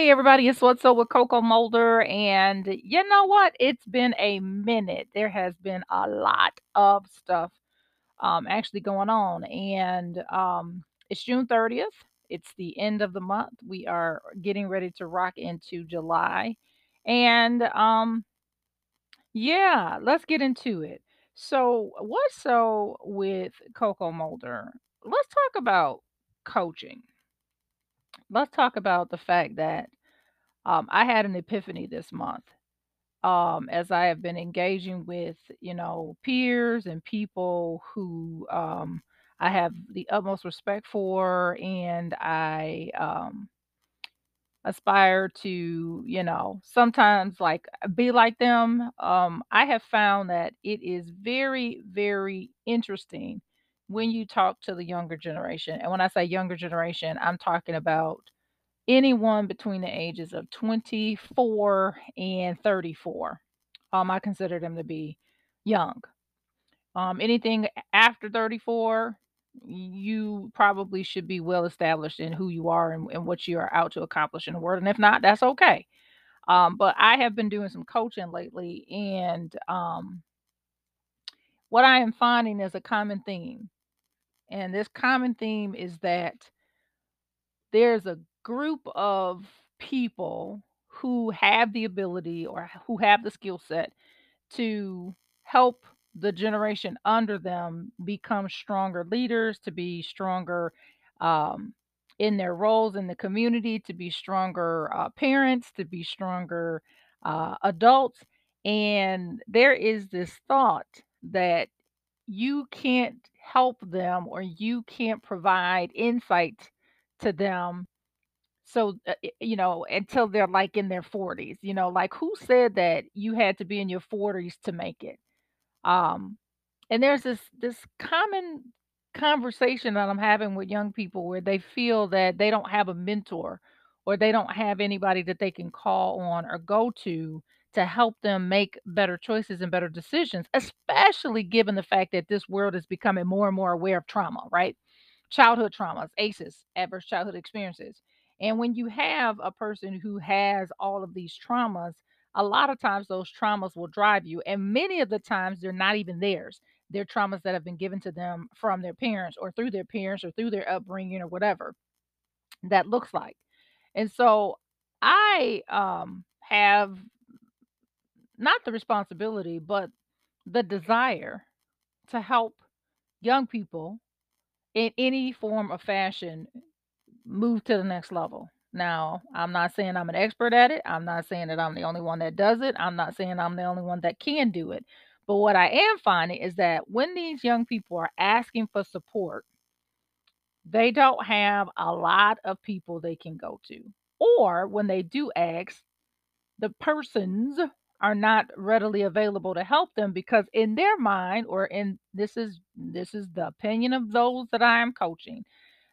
Hey everybody, it's What's Up with Coco Moulder. And you know what? It's been a minute. There has been a lot of stuff um actually going on. And um it's June 30th. It's the end of the month. We are getting ready to rock into July. And um yeah, let's get into it. So what's so with Coco Moulder? Let's talk about coaching. Let's talk about the fact that um, I had an epiphany this month um, as I have been engaging with, you know, peers and people who um, I have the utmost respect for, and I um, aspire to, you know, sometimes like be like them. Um, I have found that it is very, very interesting when you talk to the younger generation. And when I say younger generation, I'm talking about anyone between the ages of 24 and 34. Um, I consider them to be young. Um, anything after 34, you probably should be well established in who you are and, and what you are out to accomplish in the world. And if not, that's okay. Um, but I have been doing some coaching lately, and um, what I am finding is a common theme. And this common theme is that there's a group of people who have the ability or who have the skill set to help the generation under them become stronger leaders, to be stronger um, in their roles in the community, to be stronger uh, parents, to be stronger uh, adults. And there is this thought that you can't help them or you can't provide insight to them so, uh, you know, until they're, like, in their 40s, you know, like, who said that you had to be in your 40s to make it? Um, and there's this this common conversation that I'm having with young people where they feel that they don't have a mentor or they don't have anybody that they can call on or go to to help them make better choices and better decisions, especially given the fact that this world is becoming more and more aware of trauma, right? Childhood traumas, ACEs, adverse childhood experiences. And when you have a person who has all of these traumas, a lot of times those traumas will drive you. And many of the times they're not even theirs. They're traumas that have been given to them from their parents or through their parents or through their upbringing or whatever that looks like. And so I um, have not the responsibility, but the desire to help young people in any form or fashion move to the next level. Now, I'm not saying I'm an expert at it. I'm not saying that I'm the only one that does it. I'm not saying I'm the only one that can do it. But what I am finding is that when these young people are asking for support, they don't have a lot of people they can go to. Or when they do ask, the persons are not readily available to help them because in their mind or in this is this is the opinion of those that I am coaching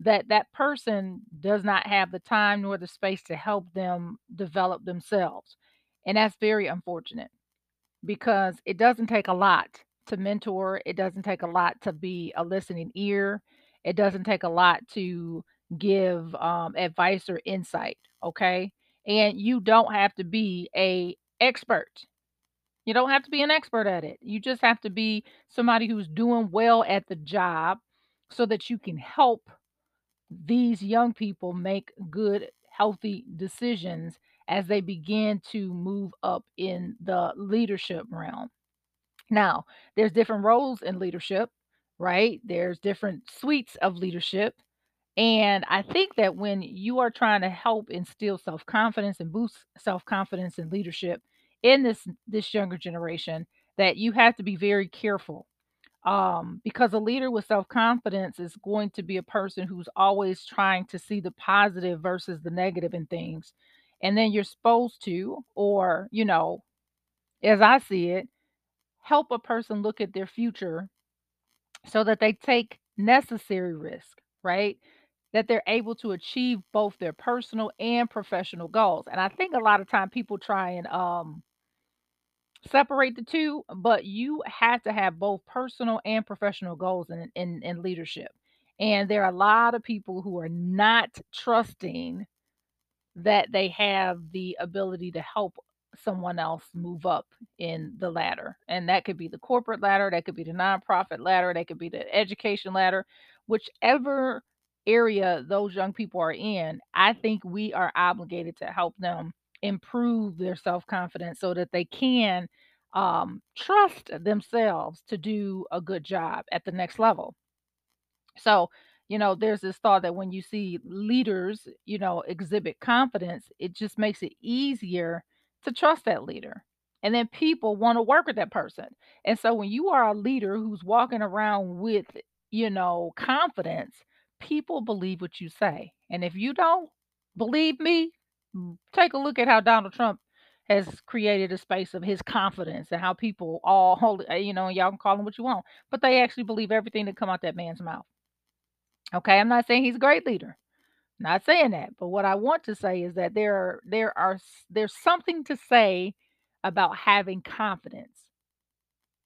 that that person does not have the time nor the space to help them develop themselves. And that's very unfortunate because it doesn't take a lot to mentor, it doesn't take a lot to be a listening ear, it doesn't take a lot to give um, advice or insight, okay? And you don't have to be a expert. You don't have to be an expert at it. You just have to be somebody who's doing well at the job so that you can help these young people make good, healthy decisions as they begin to move up in the leadership realm. Now, there's different roles in leadership, right? There's different suites of leadership. And I think that when you are trying to help instill self-confidence and boost self-confidence and leadership in this this younger generation, that you have to be very careful um, because a leader with self confidence is going to be a person who's always trying to see the positive versus the negative in things. And then you're supposed to, or, you know, as I see it, help a person look at their future so that they take necessary risk, right? That they're able to achieve both their personal and professional goals. And I think a lot of time people try and um separate the two, but you have to have both personal and professional goals in in, in leadership. And there are a lot of people who are not trusting that they have the ability to help someone else move up in the ladder. And that could be the corporate ladder, that could be the nonprofit ladder, that could be the education ladder, whichever area those young people are in, I think we are obligated to help them improve their self-confidence so that they can um, trust themselves to do a good job at the next level. So, you know, there's this thought that when you see leaders, you know, exhibit confidence, it just makes it easier to trust that leader. And then people want to work with that person. And so when you are a leader who's walking around with, you know, confidence, people believe what you say. And if you don't believe me, take a look at how Donald Trump has created a space of his confidence and how people all hold, uh, you know, y'all can call him what you want, but they actually believe everything that come out that man's mouth. Okay, I'm not saying he's a great leader. Not saying that, but what I want to say is that there are there are there's something to say about having confidence,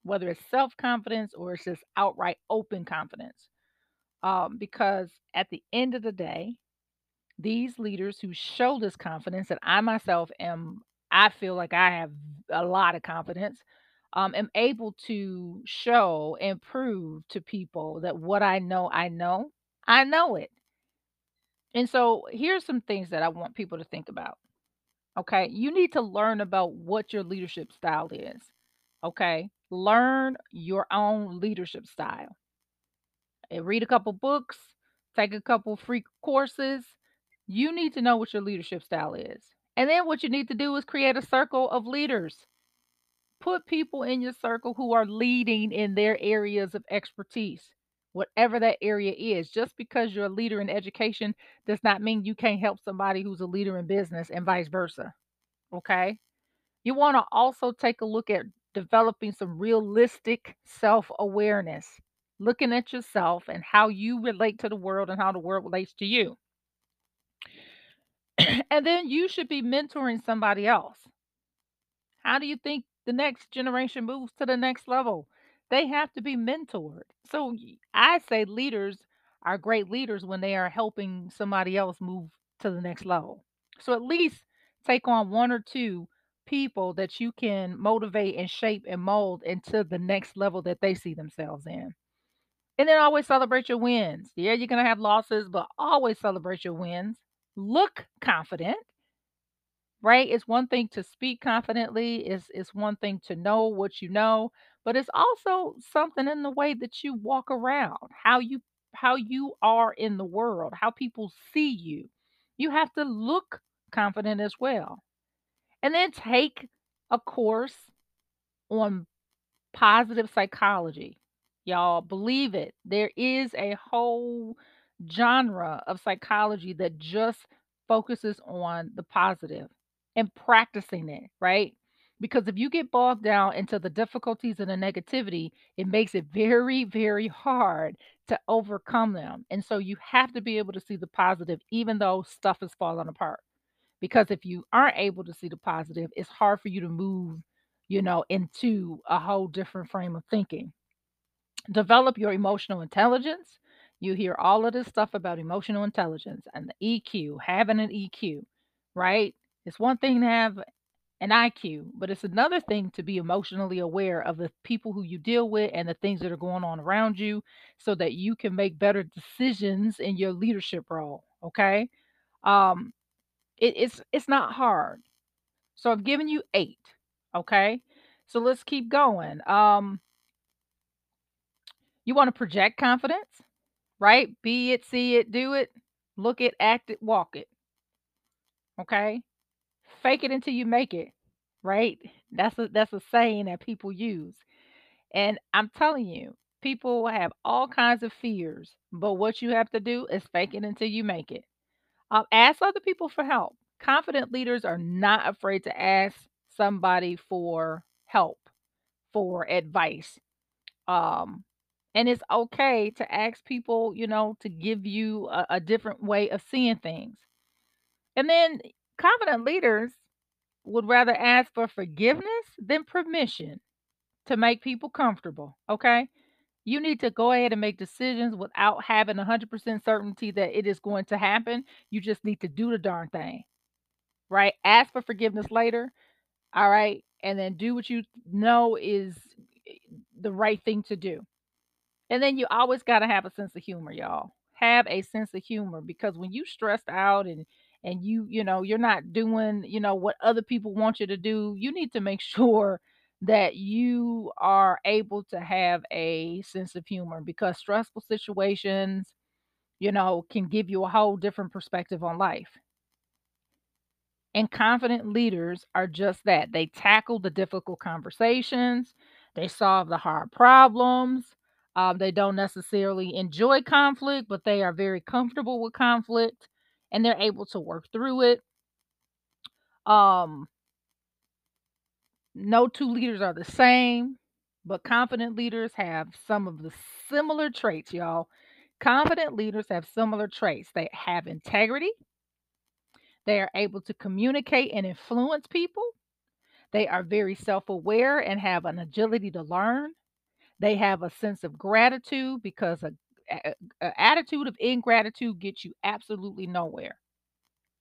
whether it's self-confidence or it's just outright open confidence. Um, because at the end of the day, these leaders who show this confidence, that I myself am, I feel like I have a lot of confidence, um, am able to show and prove to people that what I know, I know, I know it And so here's some things that I want people to think about. Okay. You need to learn about what your leadership style is. Okay. Learn your own leadership style. Read a couple books, take a couple free courses. You need to know what your leadership style is. And then what you need to do is create a circle of leaders. Put people in your circle who are leading in their areas of expertise, whatever that area is. Just because you're a leader in education does not mean you can't help somebody who's a leader in business and vice versa. Okay. You want to also take a look at developing some realistic self awareness, looking at yourself and how you relate to the world and how the world relates to you. and then you should be mentoring somebody else. How do you think the next generation moves to the next level? They have to be mentored. So I say leaders are great leaders when they are helping somebody else move to the next level. So at least take on one or two people that you can motivate and shape and mold into the next level that they see themselves in. And then always celebrate your wins. Yeah, you're going to have losses, but always celebrate your wins. Look confident right? It's one thing to speak confidently, it's it's one thing to know what you know, but it's also something in the way that you walk around, how you how you are in the world, how people see you. You have to look confident as well. And then take a course on Positive psychology. Y'all believe it. There is a whole genre of psychology that just focuses on the positive and practicing it, right? Because if you get bogged down into the difficulties and the negativity, it makes it very, very hard to overcome them. And so you have to be able to see the positive, even though stuff is falling apart. Because if you aren't able to see the positive, it's hard for you to move, you know, into a whole different frame of thinking. Develop your emotional intelligence. You hear all of this stuff about emotional intelligence and the EQ, having an EQ, right? It's one thing to have an IQ, but it's another thing to be emotionally aware of the people who you deal with and the things that are going on around you so that you can make better decisions in your leadership role. Okay. Um, it, it's it's not hard. So I've given you 8, okay? So let's keep going. Um, you wanna project confidence, right? Be it, see it, do it, look it, act it, walk it, okay? Fake it until you make it, right? That's a that's a saying that people use. And I'm telling you, people have all kinds of fears, but what you have to do is fake it until you make it. Um, ask other people for help. Confident leaders are not afraid to ask somebody for help, for advice. Um, and it's okay to ask people, you know, to give you a, a different way of seeing things. And then confident leaders would rather ask for forgiveness than permission to make people comfortable. Okay. You need to go ahead and make decisions without having 100% certainty that it is going to happen. You just need to do the darn thing. right? Ask for forgiveness later, all right? And then do what you know is eh, the right thing to do. And then you always gotta have a sense of humor, y'all. Have a sense of humor because when you stressed out and and you, you know, you're not doing, you know, what other people want you to do, you need to make sure that you are able to have a sense of humor because stressful situations, you know, can give you a whole different perspective on life. And confident leaders are just that. They tackle the difficult conversations, they solve the hard problems. Um, they don't necessarily enjoy conflict, but they are very comfortable with conflict and they're able to work through it. Um, no two leaders are the same, but confident leaders have some of the similar traits, y'all. Confident leaders have similar traits. They have integrity, they are able to communicate and influence people They are very self aware and have an agility to learn. They have a sense of gratitude because a, a, a attitude of ingratitude gets you absolutely nowhere.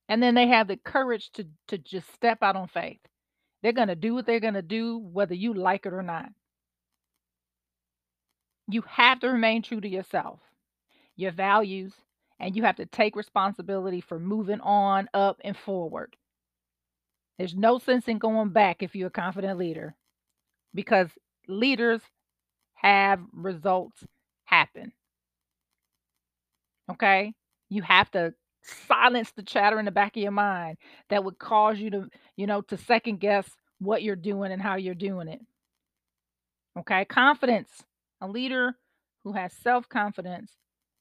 And then they have the courage to to just step out on faith. They're going to do what they're going to do whether you like it or not. You have to remain true to yourself, your values, and you have to take responsibility for moving on, up, and forward. There's no sense in going back if you're a confident leader because leaders have results happen. Okay. You have to silence the chatter in the back of your mind that would cause you to, you know, to second guess what you're doing and how you're doing it. Okay. Confidence. A leader who has self confidence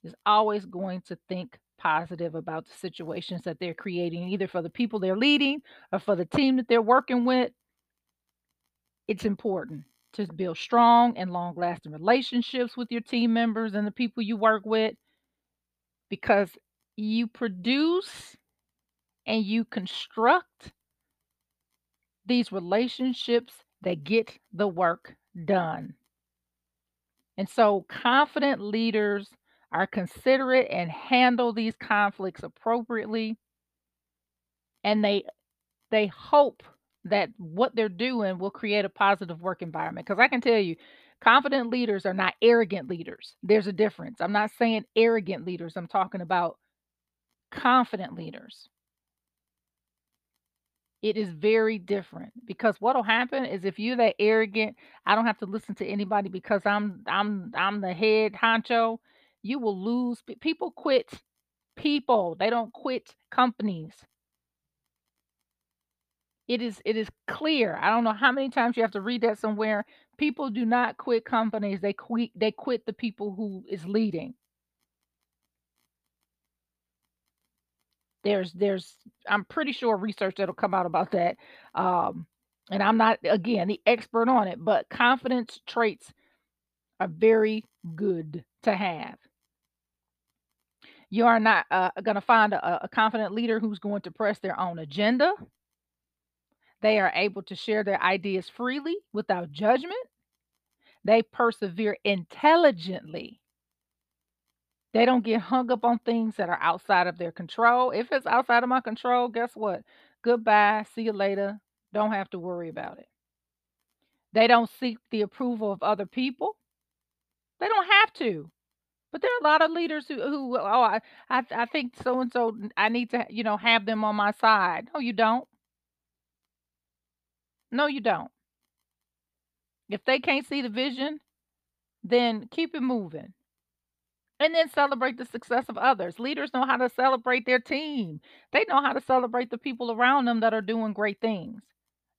is always going to think positive about the situations that they're creating, either for the people they're leading or for the team that they're working with. It's important to build strong and long lasting relationships with your team members and the people you work with because you produce and you construct these relationships that get the work done. And so, confident leaders are considerate and handle these conflicts appropriately and they they hope that what they're doing will create a positive work environment. Because I can tell you, confident leaders are not arrogant leaders. There's a difference. I'm not saying arrogant leaders, I'm talking about confident leaders. It is very different because what'll happen is if you're that arrogant, I don't have to listen to anybody because I'm I'm I'm the head honcho. You will lose. People quit people. They don't quit companies. It is it is clear. I don't know how many times you have to read that somewhere. People do not quit companies. They quit they quit the people who is leading. There's there's I'm pretty sure research that'll come out about that. Um and I'm not again the expert on it, but confidence traits are very good to have. You are not uh, going to find a, a confident leader who's going to press their own agenda. They are able to share their ideas freely without judgment. They persevere intelligently. They don't get hung up on things that are outside of their control. If it's outside of my control, guess what? Goodbye. See you later. Don't have to worry about it. They don't seek the approval of other people. They don't have to. But there are a lot of leaders who, who oh, I, I, I think so and so. I need to, you know, have them on my side. No, you don't. No, you don't. If they can't see the vision, then keep it moving. And then celebrate the success of others. Leaders know how to celebrate their team. They know how to celebrate the people around them that are doing great things.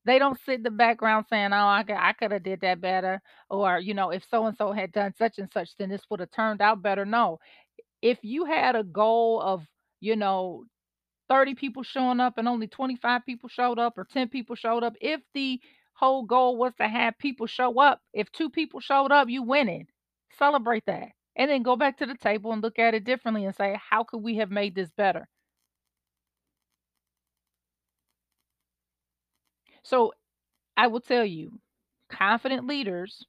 They don't sit in the background saying, "Oh, I could, I could have did that better," or you know, if so and so had done such and such, then this would have turned out better. No, if you had a goal of, you know, 30 people showing up and only 25 people showed up or 10 people showed up, if the whole goal was to have people show up, if two people showed up, you winning. Celebrate that. And then go back to the table and look at it differently and say, how could we have made this better? So I will tell you, confident leaders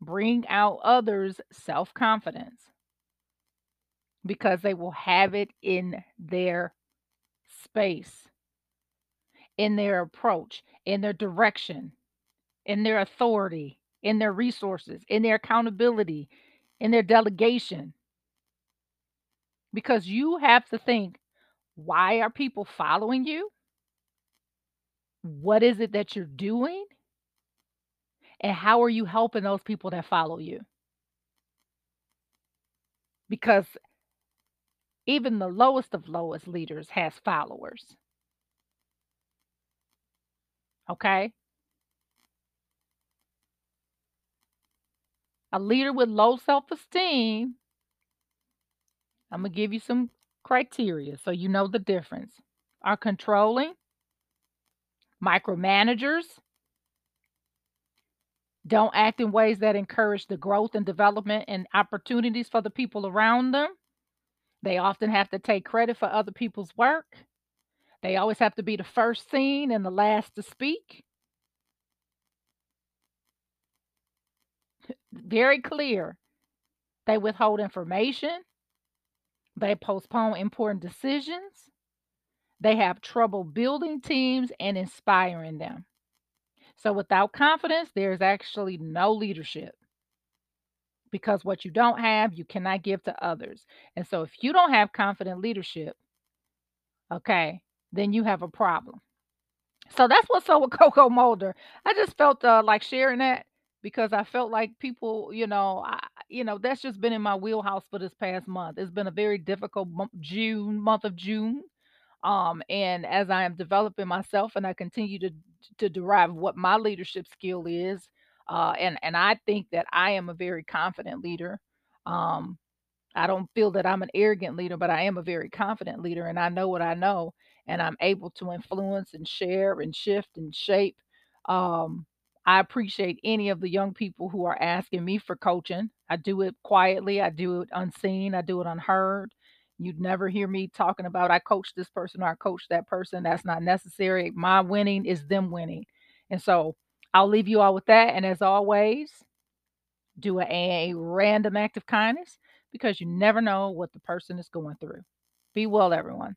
bring out others' self confidence because they will have it in their space. in their approach, in their direction, in their authority, in their resources, in their accountability, in their delegation. Because you have to think, why are people following you? What is it that you're doing? And how are you helping those people that follow you? Because even the lowest of lowest leaders has followers. Okay? A leader with low self-esteem Imma give you some criteria so you know the difference. Are controlling micromanagers don't act in ways that encourage the growth and development and opportunities for the people around them. They often have to take credit for other people's work. They always have to be the first seen and the last to speak. Very clear. They withhold information. They postpone important decisions. They have trouble building teams and inspiring them. So without confidence, there's actually no leadership. Because what you don't have, you cannot give to others. And so if you don't have confident leadership, okay, then you have a problem. So that's what's up with Coco Moulder. I just felt uh, like sharing that because I felt like people, you know, I, you know, that's just been in my wheelhouse for this past month. It's been a very difficult June, month of June. Um, and as I am developing myself and I continue to to derive what my leadership skill is, uh, and and I think that I am a very confident leader. Um, I don't feel that I'm an arrogant leader, but I am a very confident leader and I know what I know and I'm able to influence and share and shift and shape. Um, I appreciate any of the young people who are asking me for coaching. I do it quietly, I do it unseen, I do it unheard. You'd never hear me talking about I coach this person or I coach that person. That's not necessary. My winning is them winning. And so I'll leave you all with that. And as always, do a, a random act of kindness because you never know what the person is going through. Be well, everyone.